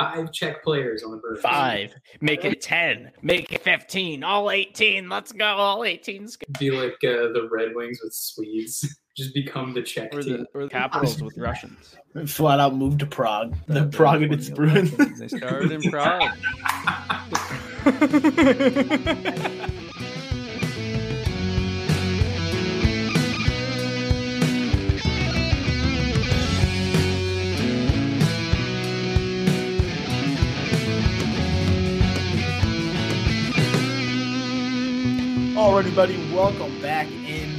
Five Czech players on the bird. Five. Make it 10. Make it 15. All 18. Let's go. All 18. Be like uh, the Red Wings with Swedes. Just become the Czech Or team. or the Capitals with Russians. Flat out move to Prague. The Prague and its Bruins. They started in Prague. All right, everybody, welcome back in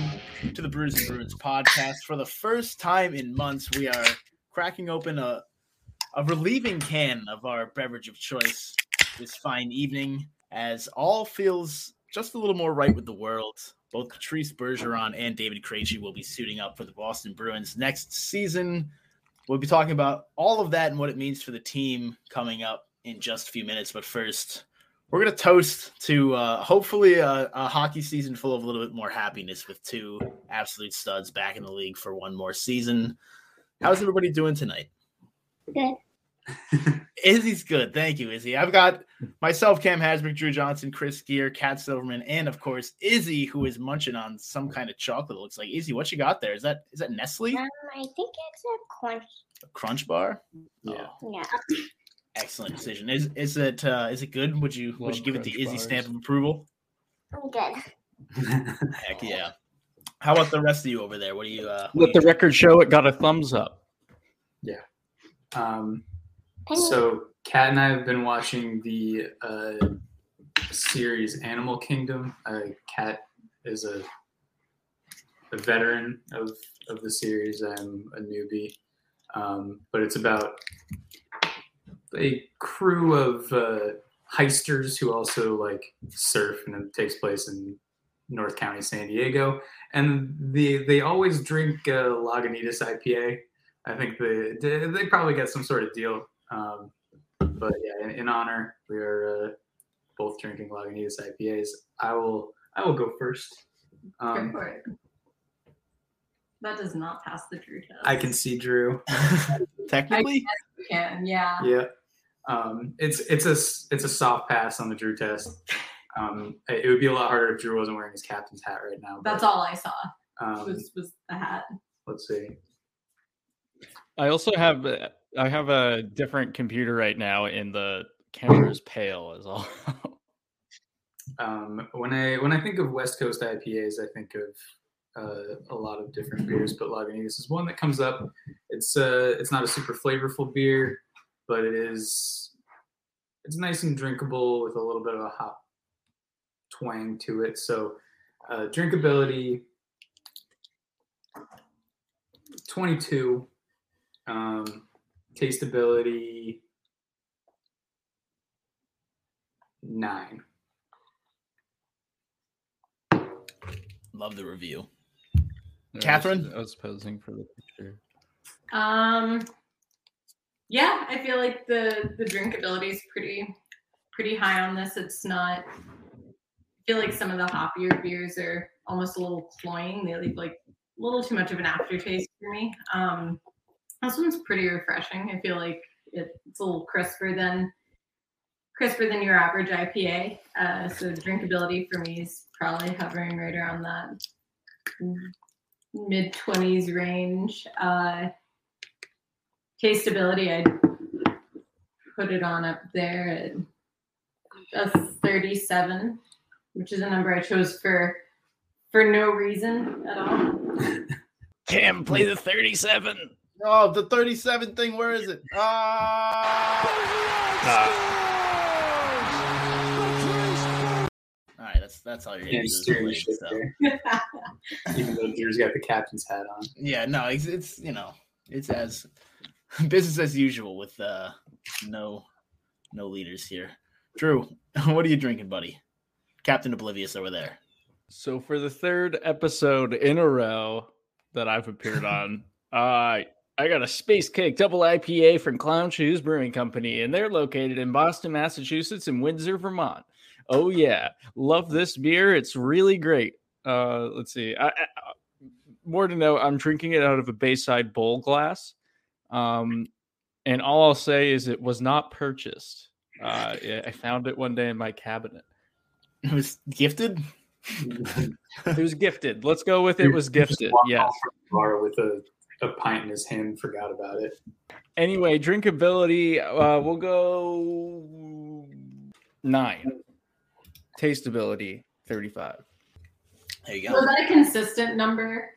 to the Brews and Bruins podcast. For the first time in months, we are cracking open a a relieving can of our beverage of choice this fine evening, as all feels just a little more right with the world. Both Patrice Bergeron and David Krejci will be suiting up for the Boston Bruins next season. We'll be talking about all of that and what it means for the team coming up in just a few minutes. But first, we're going to toast to uh, hopefully a, a hockey season full of a little bit more happiness with two absolute studs back in the league for one more season. How's everybody doing tonight? Good. Izzy's good. Thank you, Izzy. I've got myself, Cam Hasbrook, Drew Johnson, Chris Gear, Kat Silverman, and of course Izzy, who is munching on some kind of chocolate. It looks like Izzy. What you got there? Is that is that Nestle? Um, I think it's a crunch. A crunch bar? Yeah. Oh, Yeah. Excellent decision. Is is it uh, is it good? Would you would you give it the Crunch Izzy bars. stamp of approval? I'm good. Heck yeah. How about the rest of you over there? What do you uh what Let do the record show it got a thumbs up. Yeah. Um, so Kat and I have been watching the uh, series Animal Kingdom. Uh, Kat is a a veteran of of the series. I'm a newbie, um, but it's about a crew of uh, heisters who also like surf, and it takes place in North County, San Diego. And the they always drink uh, Lagunitas IPA. I think they they they probably get some sort of deal. Um, but yeah, in, in honor, we are uh, both drinking Lagunitas IPAs. I will I will go first. Go Um, for it. That does not pass the Drew test. I can see Drew. technically? You can, yeah. Yeah, um, it's it's a it's a soft pass on the Drew test. Um, it it would be a lot harder if Drew wasn't wearing his captain's hat right now. That's all I saw Um, was was the hat. let's see. I also have uh, I have a different computer right now, and the camera's pale as all. Um, when I when I think of West Coast IPAs, I think of uh, a lot of different beers, but Lagunitas is one that comes up. It's uh, it's not a super flavorful beer, but it is it's nice and drinkable with a little bit of a hop twang to it. So uh, drinkability, twenty two, um, tasteability nine. Love the review. I was- Catherine? I was posing for the picture. Um, yeah, I feel like the the drinkability is pretty pretty high on this. It's not. I feel like some of the hoppier beers are almost a little cloying. They leave like a little too much of an aftertaste for me. Um, this one's pretty refreshing. I feel like it, it's a little crisper than crisper than your average IPA. Uh, so drinkability for me is probably hovering right around that mid twenties range. Uh, tasteability, I'd put it on up there at a 37, which is a number I chose for for no reason at all. Cam, play the 37. Oh, the 37 thing, where is it? Ah! All right, that's that's all you're Yeah, gonna do. steer your is ship play, so. Even though Drew's got the captain's hat on. Yeah, no, it's, it's you know, it's as business as usual with uh no no leaders here. Drew, what are you drinking, buddy? Captain Oblivious over there. So for the third episode in a row that I've appeared on, uh, I got a Space Cake Double IPA from Clown Shoes Brewing Company, and they're located in Boston, Massachusetts, and Windsor, Vermont. Oh yeah, love this beer. It's really great. Uh, let's see. I, I, more to know, I'm drinking it out of a Bayside bowl glass, um, and all I'll say is it was not purchased. Uh, I found it one day in my cabinet. It was gifted. It was gifted. Let's go with it was gifted. walked Yes. off from the bar with a, a pint in his hand, forgot about it. Anyway, drinkability, uh, we'll go nine. Tasteability, 35. There you go. Was that a consistent number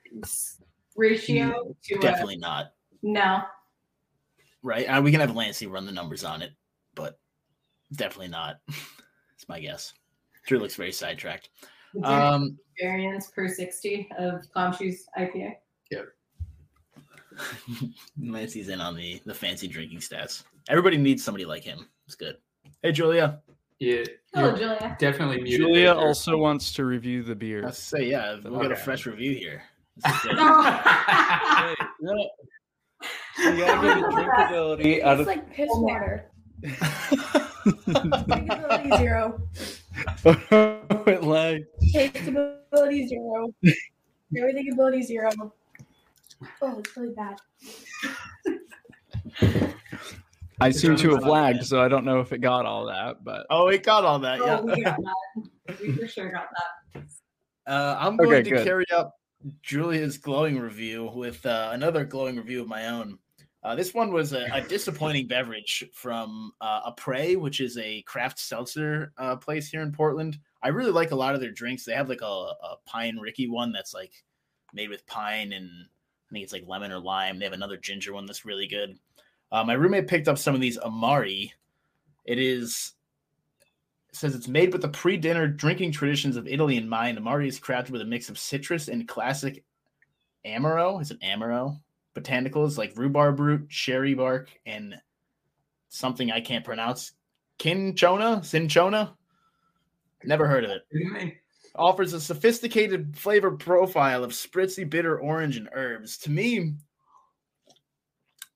ratio to a- Definitely not. no? Right? Uh, we can have Lancey run the numbers on it, but definitely not. It's my guess. Drew looks very sidetracked. The Um, variance per 60 of Clown IPA. IPA. Lancey's in on the the fancy drinking stats. Everybody needs somebody like him. It's good. Hey, Julia. Yeah, Hello, Julia. definitely muted. Julia there. also wants to review the beer. Let's say, yeah, we'll get a fresh review here. This is good. Hey, no. You gotta give it drinkability out of like piss water. Drinkability zero. it like Tasteability zero. Everything ability zero. Oh, it's really bad. I seem to have lagged, so I don't know if it got all that, but oh, it got all that. Oh, Yeah. we got that. We for sure got that. Uh, I'm going Okay, to good. carry up Julia's glowing review with uh, another glowing review of my own. Uh, this one was a, a disappointing beverage from uh, a Prey, which is a craft seltzer uh, place here in Portland. I really like a lot of their drinks. They have like a, a pine Ricky one that's like made with pine and I think it's like lemon or lime. They have another ginger one that's really good. Uh, my roommate picked up some of these Amari. It is says it's made with the pre-dinner drinking traditions of Italy in mind. Amari is crafted with a mix of citrus and classic amaro. Is it amaro? Botanicals like rhubarb root, cherry bark, and something I can't pronounce. Cinchona? Cinchona? Never heard of it. Offers a sophisticated flavor profile of spritzy bitter orange and herbs. To me,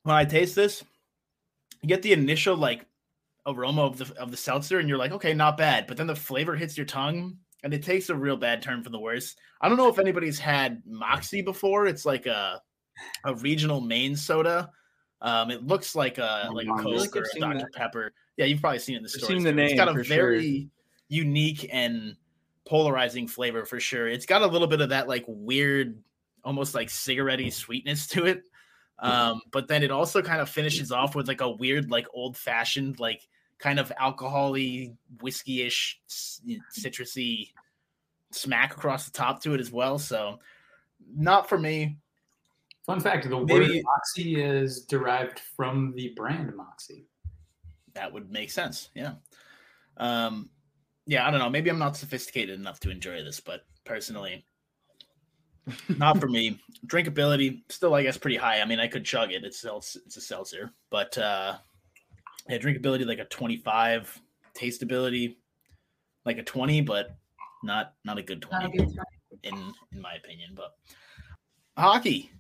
when I taste this, you get the initial like aroma of the of the seltzer, and you're like, okay, not bad. But then the flavor hits your tongue, and it takes a real bad turn for the worse. I don't know if anybody's had Moxie before. It's like a a regional Maine soda. Um, it looks like a like a Coke like or a Dr that. Pepper. Yeah, you've probably seen it in the store. seen the It's got a for sure. very unique and polarizing flavor for sure. It's got a little bit of that like weird, almost like cigarette sweetness to it. Um, but then it also kind of finishes off with like a weird, like old fashioned, like kind of alcoholy, whiskey ish, citrusy smack across the top to it as well. So, not for me. Fun fact: the word Maybe- Moxie is derived from the brand Moxie. That would make sense. Yeah. Um, yeah, I don't know. Maybe I'm not sophisticated enough to enjoy this, but personally, not for me. Drinkability still, I guess, pretty high. I mean, I could chug it. It's seltz- it's a seltzer, but uh, yeah, drinkability like a 25, tasteability like a 20, but not not a good Not a 20 good time. in in my opinion. But hockey,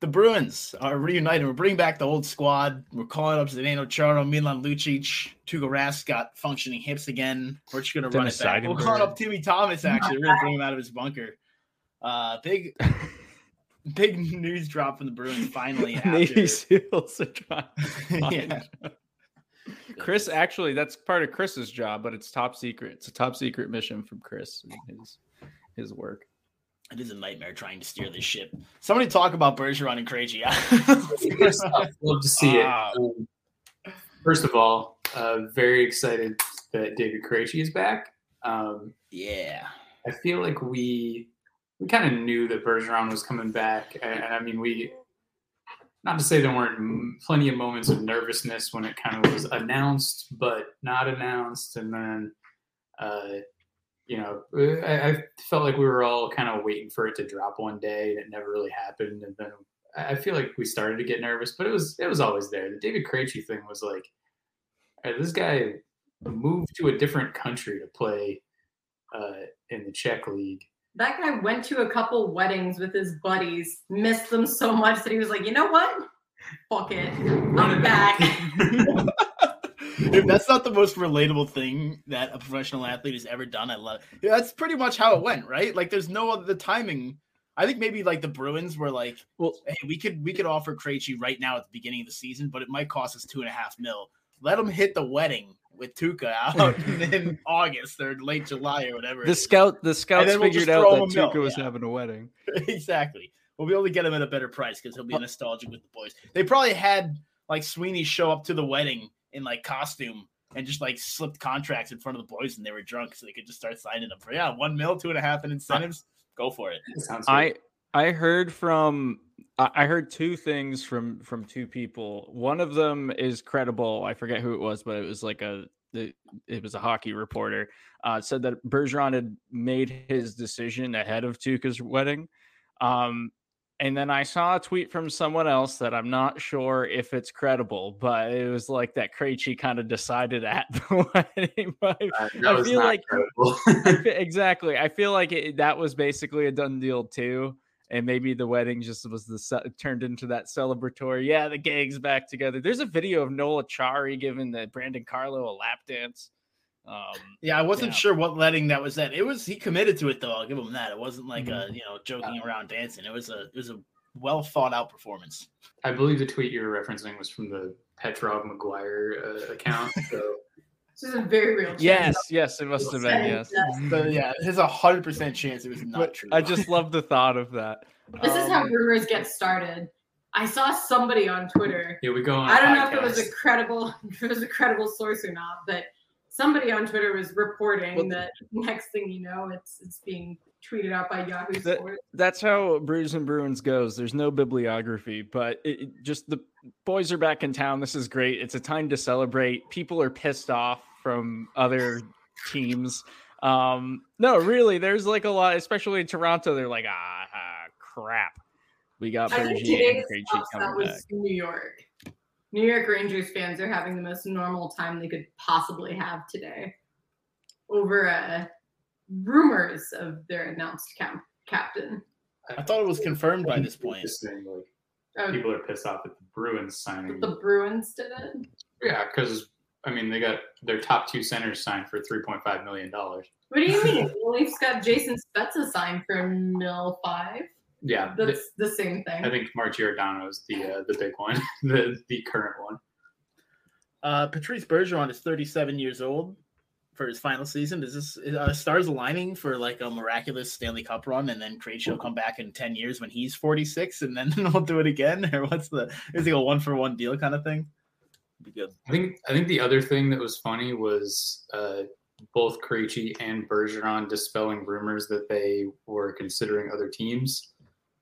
the Bruins are reunited. We're bringing back the old squad. We're calling up Zdeno Chara, Milan Lucic, Tuukka Rask got functioning hips again. We're just gonna run it back. We're calling up Timmy Thomas. Actually, we're gonna bring him out of his bunker. Uh, big. Big news drop from the Bruins finally. Navy After, SEALs are trying yeah. Chris, actually, that's part of Chris's job, but it's top secret. It's a top secret mission from Chris. and His his work. It is a nightmare trying to steer this ship. Somebody talk about Bergeron and Krejci. First off, love to see Ah. it. Um, first of all, uh, very excited that David Krejci is back. Um, Yeah. I feel like we we kind of knew that Bergeron was coming back, and, and I mean we. Not to say there weren't plenty of moments of nervousness when it kind of was announced, but not announced, and then, uh, you know, I, I felt like we were all kind of waiting for it to drop one day, and it never really happened. And then I feel like we started to get nervous, but it was it was always there. The David Krejci thing was like, "Hey, this guy moved to a different country to play uh, in the Czech league. That guy went to a couple weddings with his buddies, missed them so much that he was like, you know what? Fuck it. I'm back. if that's not the most relatable thing that a professional athlete has ever done, I love it. Yeah, that's pretty much how it went, right? Like there's no other the timing. I think maybe like the Bruins were like, Well- hey, we could we could offer Krejci right now at the beginning of the season, but it might cost us two and a half mil. Let him hit the wedding with Tuukka out in August or late July or whatever. The scout, the scouts then we'll figured out that him a mill, Tuukka was yeah. having a wedding. exactly. We'll be able to get him at a better price because he'll be nostalgic with the boys. They probably had like Sweeney show up to the wedding in like costume and just like slipped contracts in front of the boys and they were drunk so they could just start signing them for yeah, one mil, two and a half in incentives. Go for it. It sounds I I heard from I heard two things from from two people. One of them is credible. I forget who it was, but it was like a it, it was a hockey reporter. Uh, said that Bergeron had made his decision ahead of Tuukka's wedding. Um, and then I saw a tweet from someone else that I'm not sure if it's credible, but it was like that Krejci kind of decided at the wedding. But Uh, that I was feel like- credible. I fe- exactly. I feel like it, that was basically a done deal too, and maybe the wedding just was the ce- turned into that celebratory. Yeah, the gang's back together. There's a video of Nola Chari giving the Brandon Carlo a lap dance. Um, Yeah, I wasn't Yeah. sure what letting that was That It was he committed to it though. I'll give him that. It wasn't like Mhm. a you know joking around dancing. It was a it was a well thought out performance. I believe the tweet you were referencing was from the Petrov McGuire uh, account. So This is a very real chance. yes, yes, it must have been. Yes, So yeah, there's a hundred percent chance it was not but true. I just love the thought of that. This is how Um, rumors get started. I saw somebody on Twitter. Here we go on. I a don't know if it was a credible if it was a credible source or not, but somebody on Twitter was reporting Well, that next thing you know, it's it's being tweeted out by Yahoo That- Sports. that's how Brews and Bruins goes. There's no bibliography, but it, it- just the boys are back in town. This is great. It's a time to celebrate. People are pissed off from other teams. Um, no, really, there's like a lot, especially in Toronto. They're like, ah, ah crap. We got Bergier and Krejci coming was back. New York. New York Rangers fans are having the most normal time they could possibly have today over uh, rumors of their announced cap- captain. I thought it was confirmed by this point. Like, Oh, people are pissed off at the Bruins signing. the Bruins did it. Yeah, because I mean they got their top two centers signed for three point five million dollars. What do you mean? the Leafs got Jason Spezza signed for mil five. Yeah, That's the same thing. I think Mark Giordano is the uh, the big one, the the current one. Uh, Patrice Bergeron is 37 years old for his final season. Is this is, uh, stars aligning for like a miraculous Stanley Cup run, and then Krejci will come back in 10 years when he's 46, and then we'll do it again? Or what's the is it a one for one deal kind of thing? Be good. I think I think the other thing that was funny was uh, both Krejci and Bergeron dispelling rumors that they were considering other teams.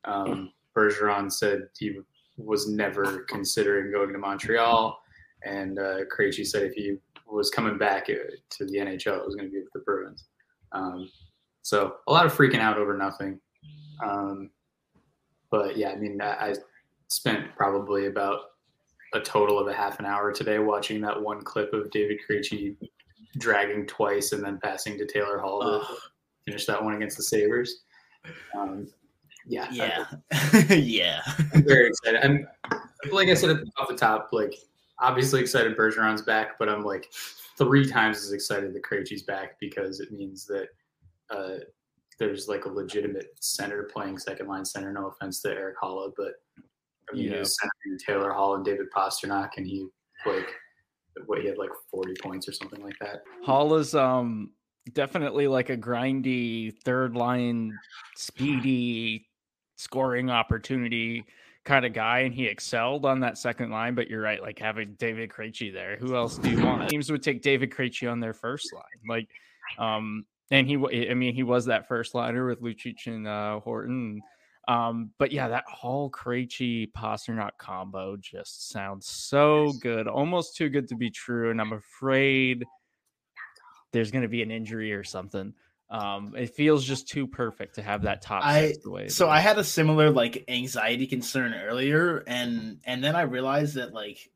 Um, Bergeron said he was never considering going to Montreal, and uh, Krejci said if he was coming back uh, to the NHL, it was going to be with the Bruins. Um, so a lot of freaking out over nothing. Um, but yeah, I mean, I, I spent probably about a total of a half an hour today watching that one clip of David Krejci dragging twice and then passing to Taylor Hall to finish that one against the Sabres. Um, yeah, Yeah, yeah. I'm very excited. I'm like I said at the- off the top, like obviously excited Bergeron's back, but I'm like three times as excited that Krejci's back because it means that uh, there's like a legitimate center playing second line center. No offense to Erik Haula, but I mean, Yeah. was Taylor Hall and David Pastrnak, and he like what he had like 40 points or something like that. Hall is um definitely like a grindy third line, speedy scoring opportunity kind of guy, and he excelled on that second line. But you're right, like having David Krejci there. Who else do you want? Teams would take David Krejci on their first line, like, um, and he, I mean, he was that first liner with Lucic and uh, Horton. Um, but yeah, that whole Krejci Pastrnak combo just sounds so good, almost too good to be true. And I'm afraid there's going to be an injury or something. Um, it feels just too perfect to have that top I- So. I had a similar like anxiety concern earlier, and and then I realized that like,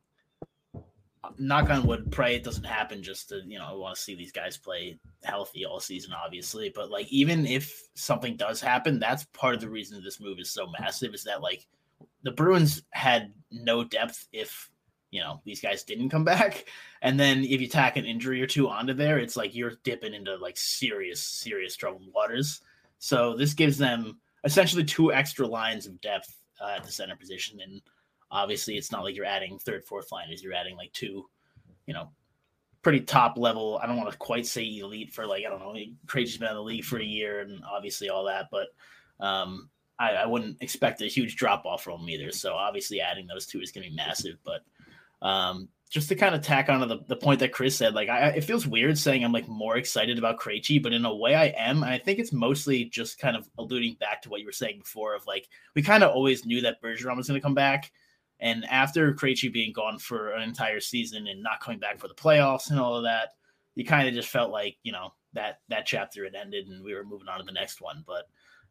knock on wood, pray it doesn't happen. Just to you know, I want to see these guys play healthy all season, obviously. But like, even if something does happen, that's part of the reason this move is so massive. Is that like the Bruins had no depth if you know these guys didn't come back, and then if you tack an injury or two onto there, it's like you're dipping into like serious, serious troubled waters. So this gives them essentially two extra lines of depth uh, at the center position, and obviously it's not like you're adding third, fourth liners. You're adding like two, you know, pretty top level. I don't want to quite say elite for like I don't know. Krejci's been in the league for a year, and obviously all that, but um, I, I wouldn't expect a huge drop off from them either. So obviously adding those two is going to be massive, but. Um, just to kind of tack onto the, the point that Chris said, like I, it feels weird saying I'm like more excited about Krejci, but in a way I am, and I think it's mostly just kind of alluding back to what you were saying before of like we kind of always knew that Bergeron was going to come back, and after Krejci being gone for an entire season and not coming back for the playoffs and all of that, you kind of just felt like you know that that chapter had ended and we were moving on to the next one. But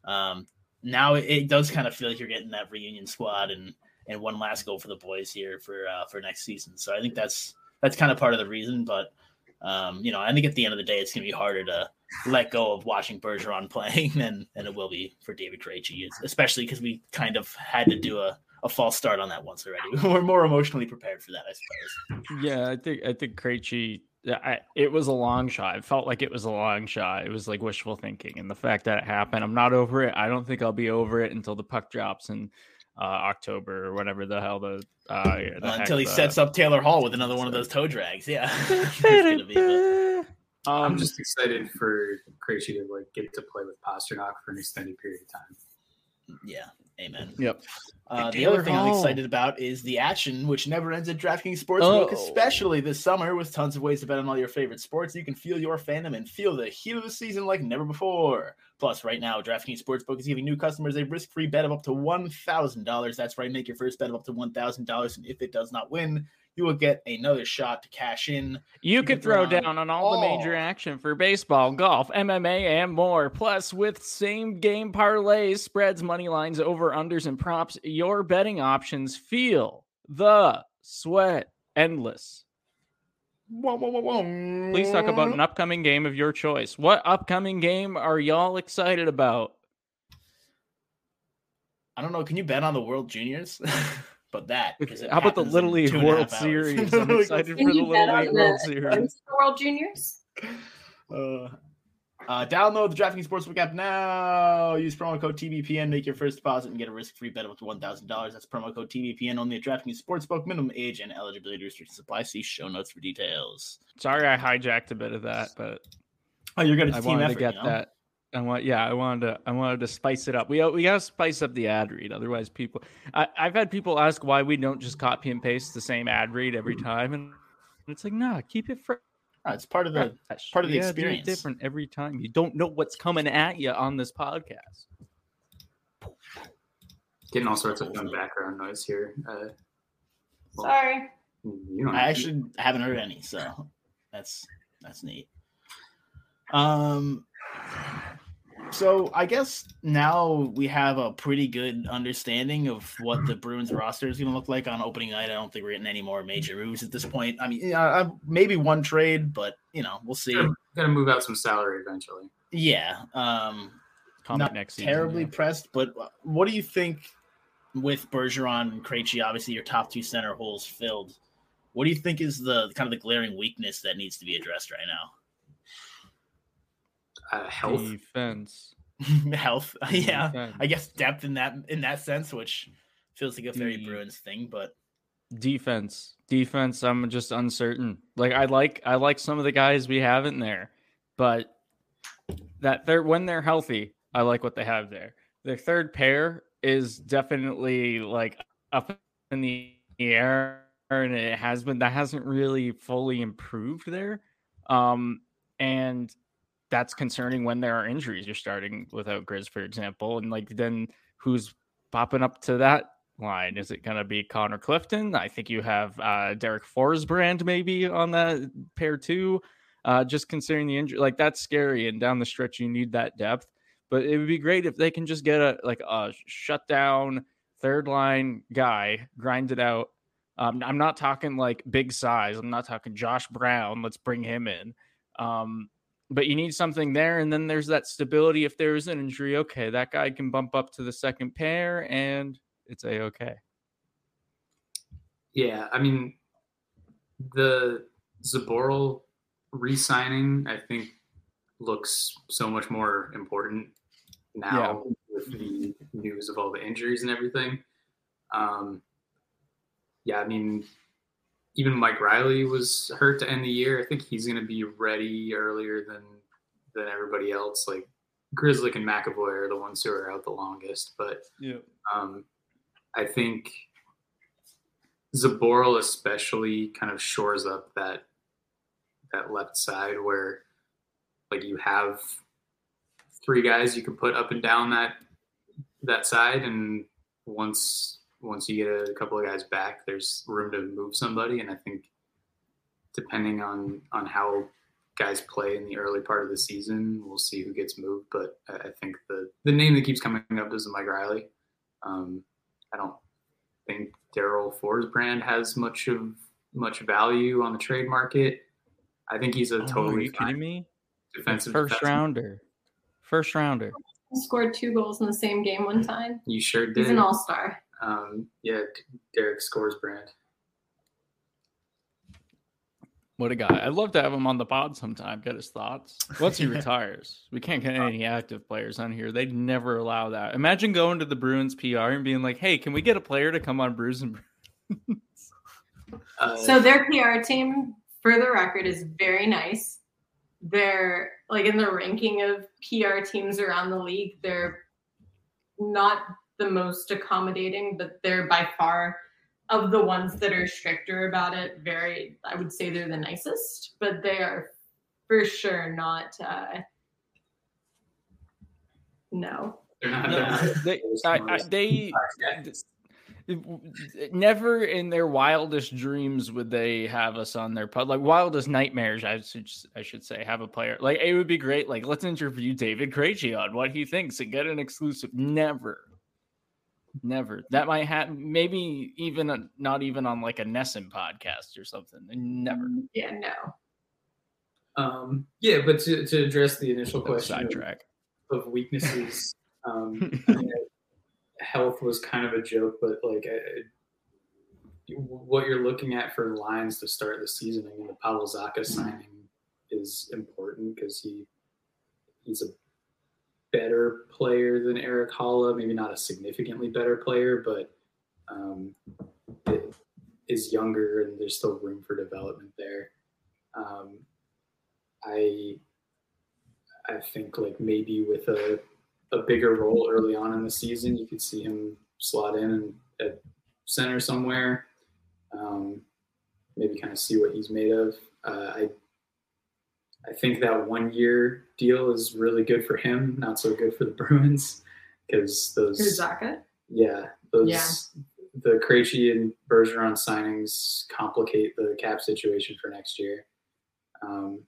um, now it, it does kind of feel like you're getting that reunion squad and and one last goal for the boys here for uh, for next season. So I think that's that's kind of part of the reason. But um, you know, I think at the end of the day, it's going to be harder to let go of watching Bergeron playing than than it will be for David Krejci, especially because we kind of had to do a, a false start on that once already. We're more emotionally prepared for that, I suppose. Yeah, I think I think Krejci. I, it was a long shot. It felt like it was a long shot. It was like wishful thinking, and the fact that it happened, I'm not over it. I don't think I'll be over it until the puck drops in uh, October or whatever the hell the, uh, the heck until he the- sets up Taylor Hall with another one of those toe drags. Yeah, be, but- I'm Um, just excited for Krejci to like get to play with Pastrnak for an extended period of time. yeah. Amen. Yep. Uh, the other thing I'm excited about is the action, which never ends at DraftKings Sportsbook, Oh. especially this summer with tons of ways to bet on all your favorite sports. You can feel your fandom and feel the heat of the season like never before. Plus, right now, DraftKings Sportsbook is giving new customers a risk-free bet of up to $1,000. That's right, make your first bet of up to $1,000, and if it does not win, you will get another shot to cash in. You could throw on down on all the major action for baseball, golf, MMA, and more. Plus, with same game parlays, spreads, money lines, over unders, and props, your betting options feel the sweat endless. Please talk about an upcoming game of your choice. What upcoming game are y'all excited about? I don't know. Can you bet on the World Juniors? but that. it How about the Little League two and a World. Series? I'm excited for the Little League World the Series. Women's World Juniors? Uh, uh, download the DraftKings Sportsbook app now. Use promo code TBPN. Make your first deposit and get a risk-free bet of up to one thousand dollars. That's promo code TBPN only at DraftKings Sportsbook. Minimum age and eligibility restrictions apply. See show notes for details. Sorry, I hijacked a bit of that, but Oh, you're good. It's I a team wanted effort. to get you know? that. I want, yeah, I wanted to, I wanted to spice it up. We we gotta spice up the ad read, otherwise people. I, I've had people ask why we don't just copy and paste the same ad read every time, and it's like, nah, keep it fresh. Oh, it's part of the part of the Yeah, do experience. different every time. You don't know what's coming at you on this podcast. Getting all sorts of fun background noise here. Uh, well, Sorry. You don't I have to- actually haven't heard any, so that's that's neat. Um, so I guess now we have a pretty good understanding of what the Bruins roster is going to look like on opening night. I don't think we're getting any more major moves at this point. I mean, uh, maybe one trade, but you know, we'll see. Gotta, gotta move out some salary eventually. Yeah, um, Comment not next season. terribly yeah. pressed, but what do you think with Bergeron and Krejci? Obviously, your top two center holes filled. What do you think is the kind of the glaring weakness that needs to be addressed right Uh, health. defense. now? Health, yeah, Defense. I guess depth in that in that sense, which feels like a very The- Bruins thing, but defense defense i'm just uncertain like i like i like some of the guys we have in there but that they're when they're healthy i like what they have there their third pair is definitely like up in the air, and it has been that hasn't really fully improved there. Um, and that's concerning when there are injuries. You're starting without Grizz, for example, and like then who's popping up to that line? Is it going to be Connor Clifton? I think you have uh, Derek Forbort maybe on that pair too. Uh, just considering the injury, like that's scary, and down the stretch you need that depth. But it would be great if they can just get a like a shutdown third line guy, grind it out. Um, I'm not talking like big size. I'm not talking Josh Brown. Let's bring him in. Um, but you need something there, and then there's that stability. If there is an injury, okay, that guy can bump up to the second pair, and it's a okay. Yeah, I mean, the Zboril re-signing, I think, looks so much more important now yeah. with the news of all the injuries and everything. Um, yeah, I mean, even Mike Reilly was hurt to end the year. I think he's going to be ready earlier than than everybody else. Like Grzelcyk and McAvoy are the ones who are out the longest, but yeah. um, I think Zboril especially kind of shores up that that left side where like you have three guys you can put up and down that that side and once once you get a couple of guys back there's room to move somebody and i think depending on on how guys play in the early part of the season we'll see who gets moved but i, I think the the name that keeps coming up is mike Reilly. um, i don't think daryl forsbrand has much of much value on the trade market i think he's a Oh, totally are you kidding me? defensive First defensive- rounder. First rounder. Scored two goals in the same game one time. you sure did He's an all star. Um, yeah, Derek scores brand. What a guy. I'd love to have him on the pod sometime, get his thoughts. Once he retires, we can't get any active players on here. They'd never allow that. Imagine going to the Bruins PR and being like, hey, can we get a player to come on Brews and Bruins? Uh, So their PR team, for the record, is very nice. They're like in the ranking of PR teams around the league, they're not the most accommodating, but they're by far of the ones that are stricter about it. Very, I would say they're the nicest, but they are for sure not. Uh, no, they're not, No, they're not they, those I, I, they never in their wildest dreams would they have us on their pod like wildest nightmares i should i should say have a player like it would be great like let's interview david Krejci on what he thinks and get an exclusive never never. That might happen maybe even a, not even on like a NESN podcast or something. Never. Yeah, no. Um, yeah, but to, to address the initial question of, sidetrack. of weaknesses, um, I mean, health was kind of a joke, but like I, what you're looking at for lines to start the season, I mean, the Pavel Zacha signing is important because he he's a better player than Erik Haula, maybe not a significantly better player, but um, is younger and there's still room for development there. Um, I I think like maybe with a a bigger role early on in the season, you could see him slot in at center somewhere. Um, maybe kind of see what he's made of. Uh, I I think that one year deal is really good for him, not so good for the Bruins because those Zacha? yeah those Yeah. the Krejci and Bergeron signings complicate the cap situation for next year. Um,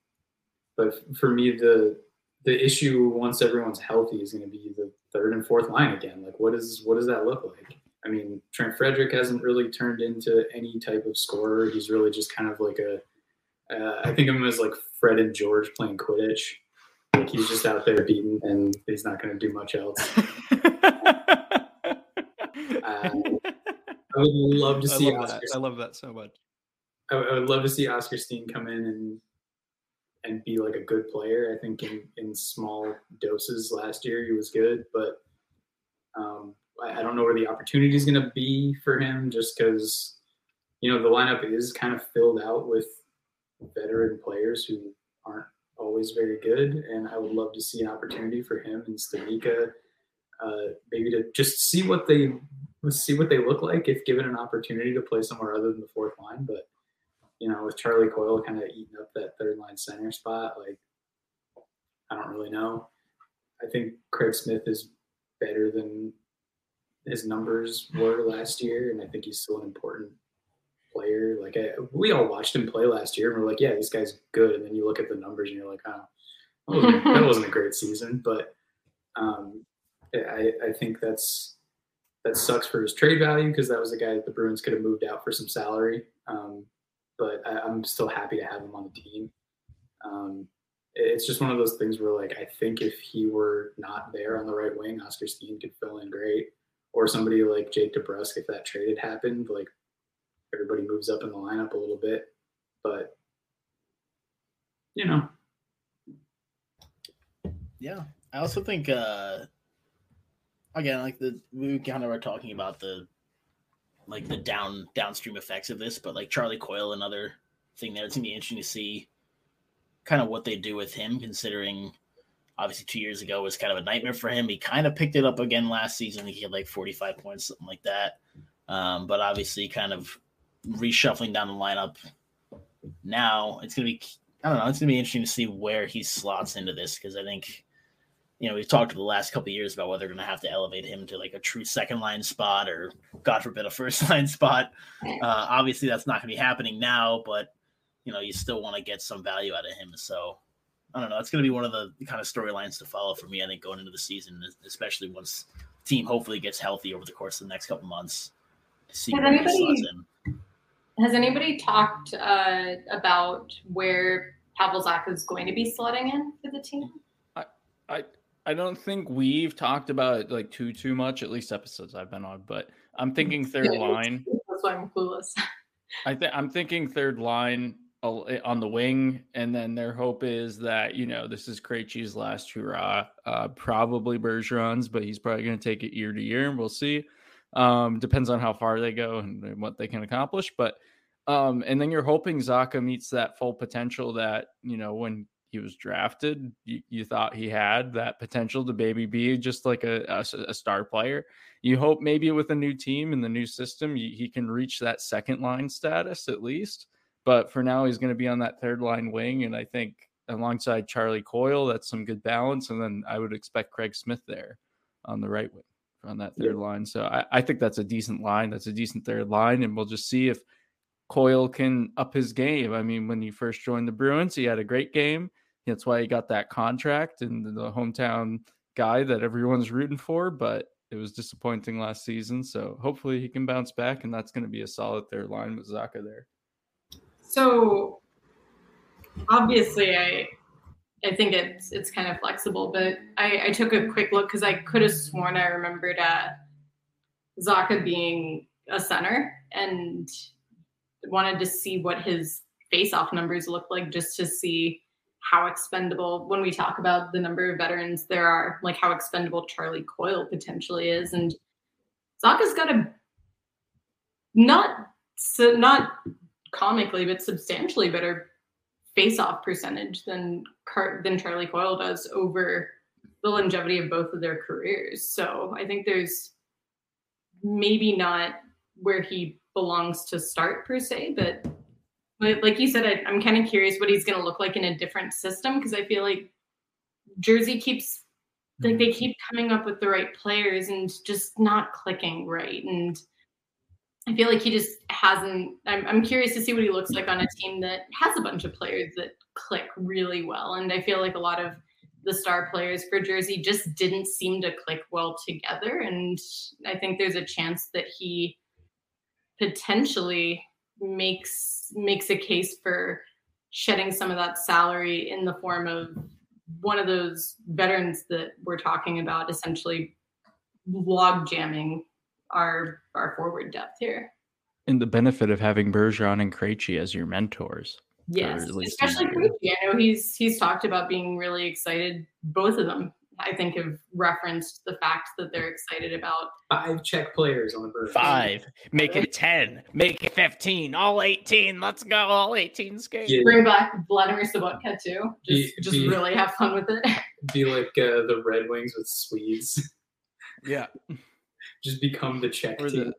but for me, the the issue once everyone's healthy is going to be the third and fourth line again. Like, what is what does that look like? I mean, Trent Frederic hasn't really turned into any type of scorer. He's really just kind of like a. Uh, I think of him as like Fred and George playing Quidditch. Like he's just out there beating, and he's not going to do much else. I would love to I see love Oskar. that. I love that so much. I, I would love to see Oskar Steen come in and and be like a good player. I think in, in small doses last year he was good, but um, I, I don't know where the opportunity is going to be for him. Just because you know the lineup is kind of filled out with veteran players who aren't always very good, and I would love to see an opportunity for him and Stanika, uh, maybe to just see what they see what they look like if given an opportunity to play somewhere other than the fourth line. But you know, with Charlie Coyle kind of eating up that third line center spot, like I don't really know. I think Craig Smith is better than his numbers were last year, and I think he's still an important player. Like I, we all watched him play last year, and we're like, yeah, this guy's good. And then you look at the numbers, and you're like, oh, that wasn't, that wasn't a great season. But um, I, I think that's that sucks for his trade value because that was a guy that the Bruins could have moved out for some salary. Um, but I, I'm still happy to have him on the team. Um, it's just one of those things where, like, I think if he were not there on the right wing, Oskar Steen could fill in great, or somebody like Jake DeBrusk if that trade had happened. Like, everybody moves up in the lineup a little bit, but you know, Yeah, I also think uh again, like the we kind of are talking about the like the down downstream effects of this, but like Charlie Coyle, another thing there, it's gonna be interesting to see kind of what they do with him, considering obviously two years ago was kind of a nightmare for him. He kind of picked it up again last season. He had like 45 points, something like that. Um, but obviously, kind of reshuffling down the lineup now, it's gonna be I don't know, it's gonna be interesting to see where he slots into this because I think you know, we've talked the last couple of years about whether they're going to have to elevate him to like a true second line spot or, God forbid, a first line spot. Uh, obviously, that's not going to be happening now, but you know, you still want to get some value out of him. So, I don't know. It's going to be one of the kind of storylines to follow for me. I think going into the season, especially once the team hopefully gets healthy over the course of the next couple months. To see Has where he anybody- slots in. Has anybody talked uh, about where Pavel Zacha is going to be slotting in for the team? I I I don't think we've talked about it like too too much, at least episodes I've been on. But I'm thinking third line. That's why I'm clueless. I think I'm thinking third line on the wing, and then their hope is that you know this is Krejci's last hurrah. Uh, probably Bergeron's, but he's probably going to take it year to year, and we'll see. Um, depends on how far they go and what they can accomplish. But um, and then you're hoping Zacha meets that full potential that you know when he was drafted, you, you thought he had that potential to maybe be just like a a star player. You hope maybe with a new team and the new system, you, he can reach that second line status at least. But for now, he's going to be on that third line wing. And I think alongside Charlie Coyle, that's some good balance. And then I would expect Craig Smith there on the right wing on that third line. So I, I think that's a decent line. That's a decent third line. And we'll just see if Coyle can up his game. I mean, when he first joined the Bruins, he had a great game. That's why he got that contract and the hometown guy that everyone's rooting for, but it was disappointing last season. So hopefully he can bounce back, and that's going to be a solid third line with Zacha there. So obviously, I I think it's it's kind of flexible, but I, I took a quick look because I could have sworn I remembered uh, Zacha being a center and wanted to see what his face-off numbers look like, just to see how expendable. When we talk about the number of veterans there are, like how expendable Charlie Coyle potentially is, and Zacha's got a not so not comically, but substantially better face-off percentage than Car- than Charlie Coyle does over the longevity of both of their careers. So I think there's maybe not where he belongs to start per se, but but like you said, I, I'm kind of curious what he's going to look like in a different system because I feel like Jersey keeps like they mm. keep coming up with the right players and just not clicking right and I feel like he just hasn't. I'm, I'm curious to see what he looks like on a team that has a bunch of players that click really well. And I feel like a lot of the star players for Jersey just didn't seem to click well together. And I think there's a chance that he potentially makes makes a case for shedding some of that salary in the form of one of those veterans that we're talking about, essentially log jamming our our forward depth here. And the benefit of having Bergeron and Krejci as your mentors. Yes, especially. Krejci. I know he's he's talked about being really excited. Both of them, I think, have referenced the fact that they're excited about. five Czech players on the Bruins. Five, make it 10, make it 15, all 18. Let's go, all 18 skates. Yeah, Bring back Vladimir Sobotka too. Just Be- just be- really have fun with it. be like uh, the Red Wings with Swedes. Yeah. Just become the Czech or team. the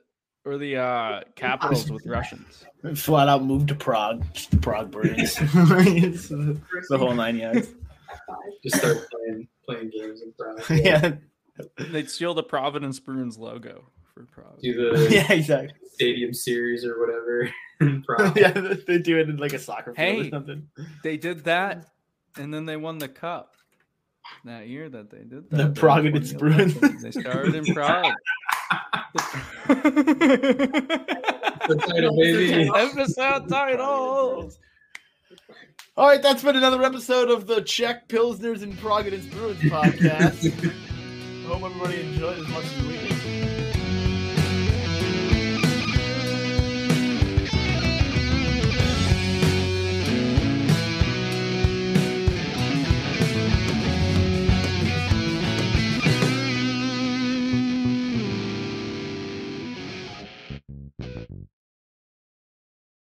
or the uh, capitals with Russians. Flat out move to Prague. Just the Prague Bruins. The the whole nine yards. Just start playing playing games in Prague. yeah. They'd steal the Providence Bruins logo for Prague. Do the Yeah, exactly. stadium series or whatever yeah, they do it in like a soccer field or Hey. something. They did that, and then they won the cup that year that they did that. The That was Providence Bruins. They started in Prague. The title, baby. Episode titles. All right, that's been another episode of the Czech Pilsners and Providence Bruins podcast. I hope everybody enjoyed as much as we did.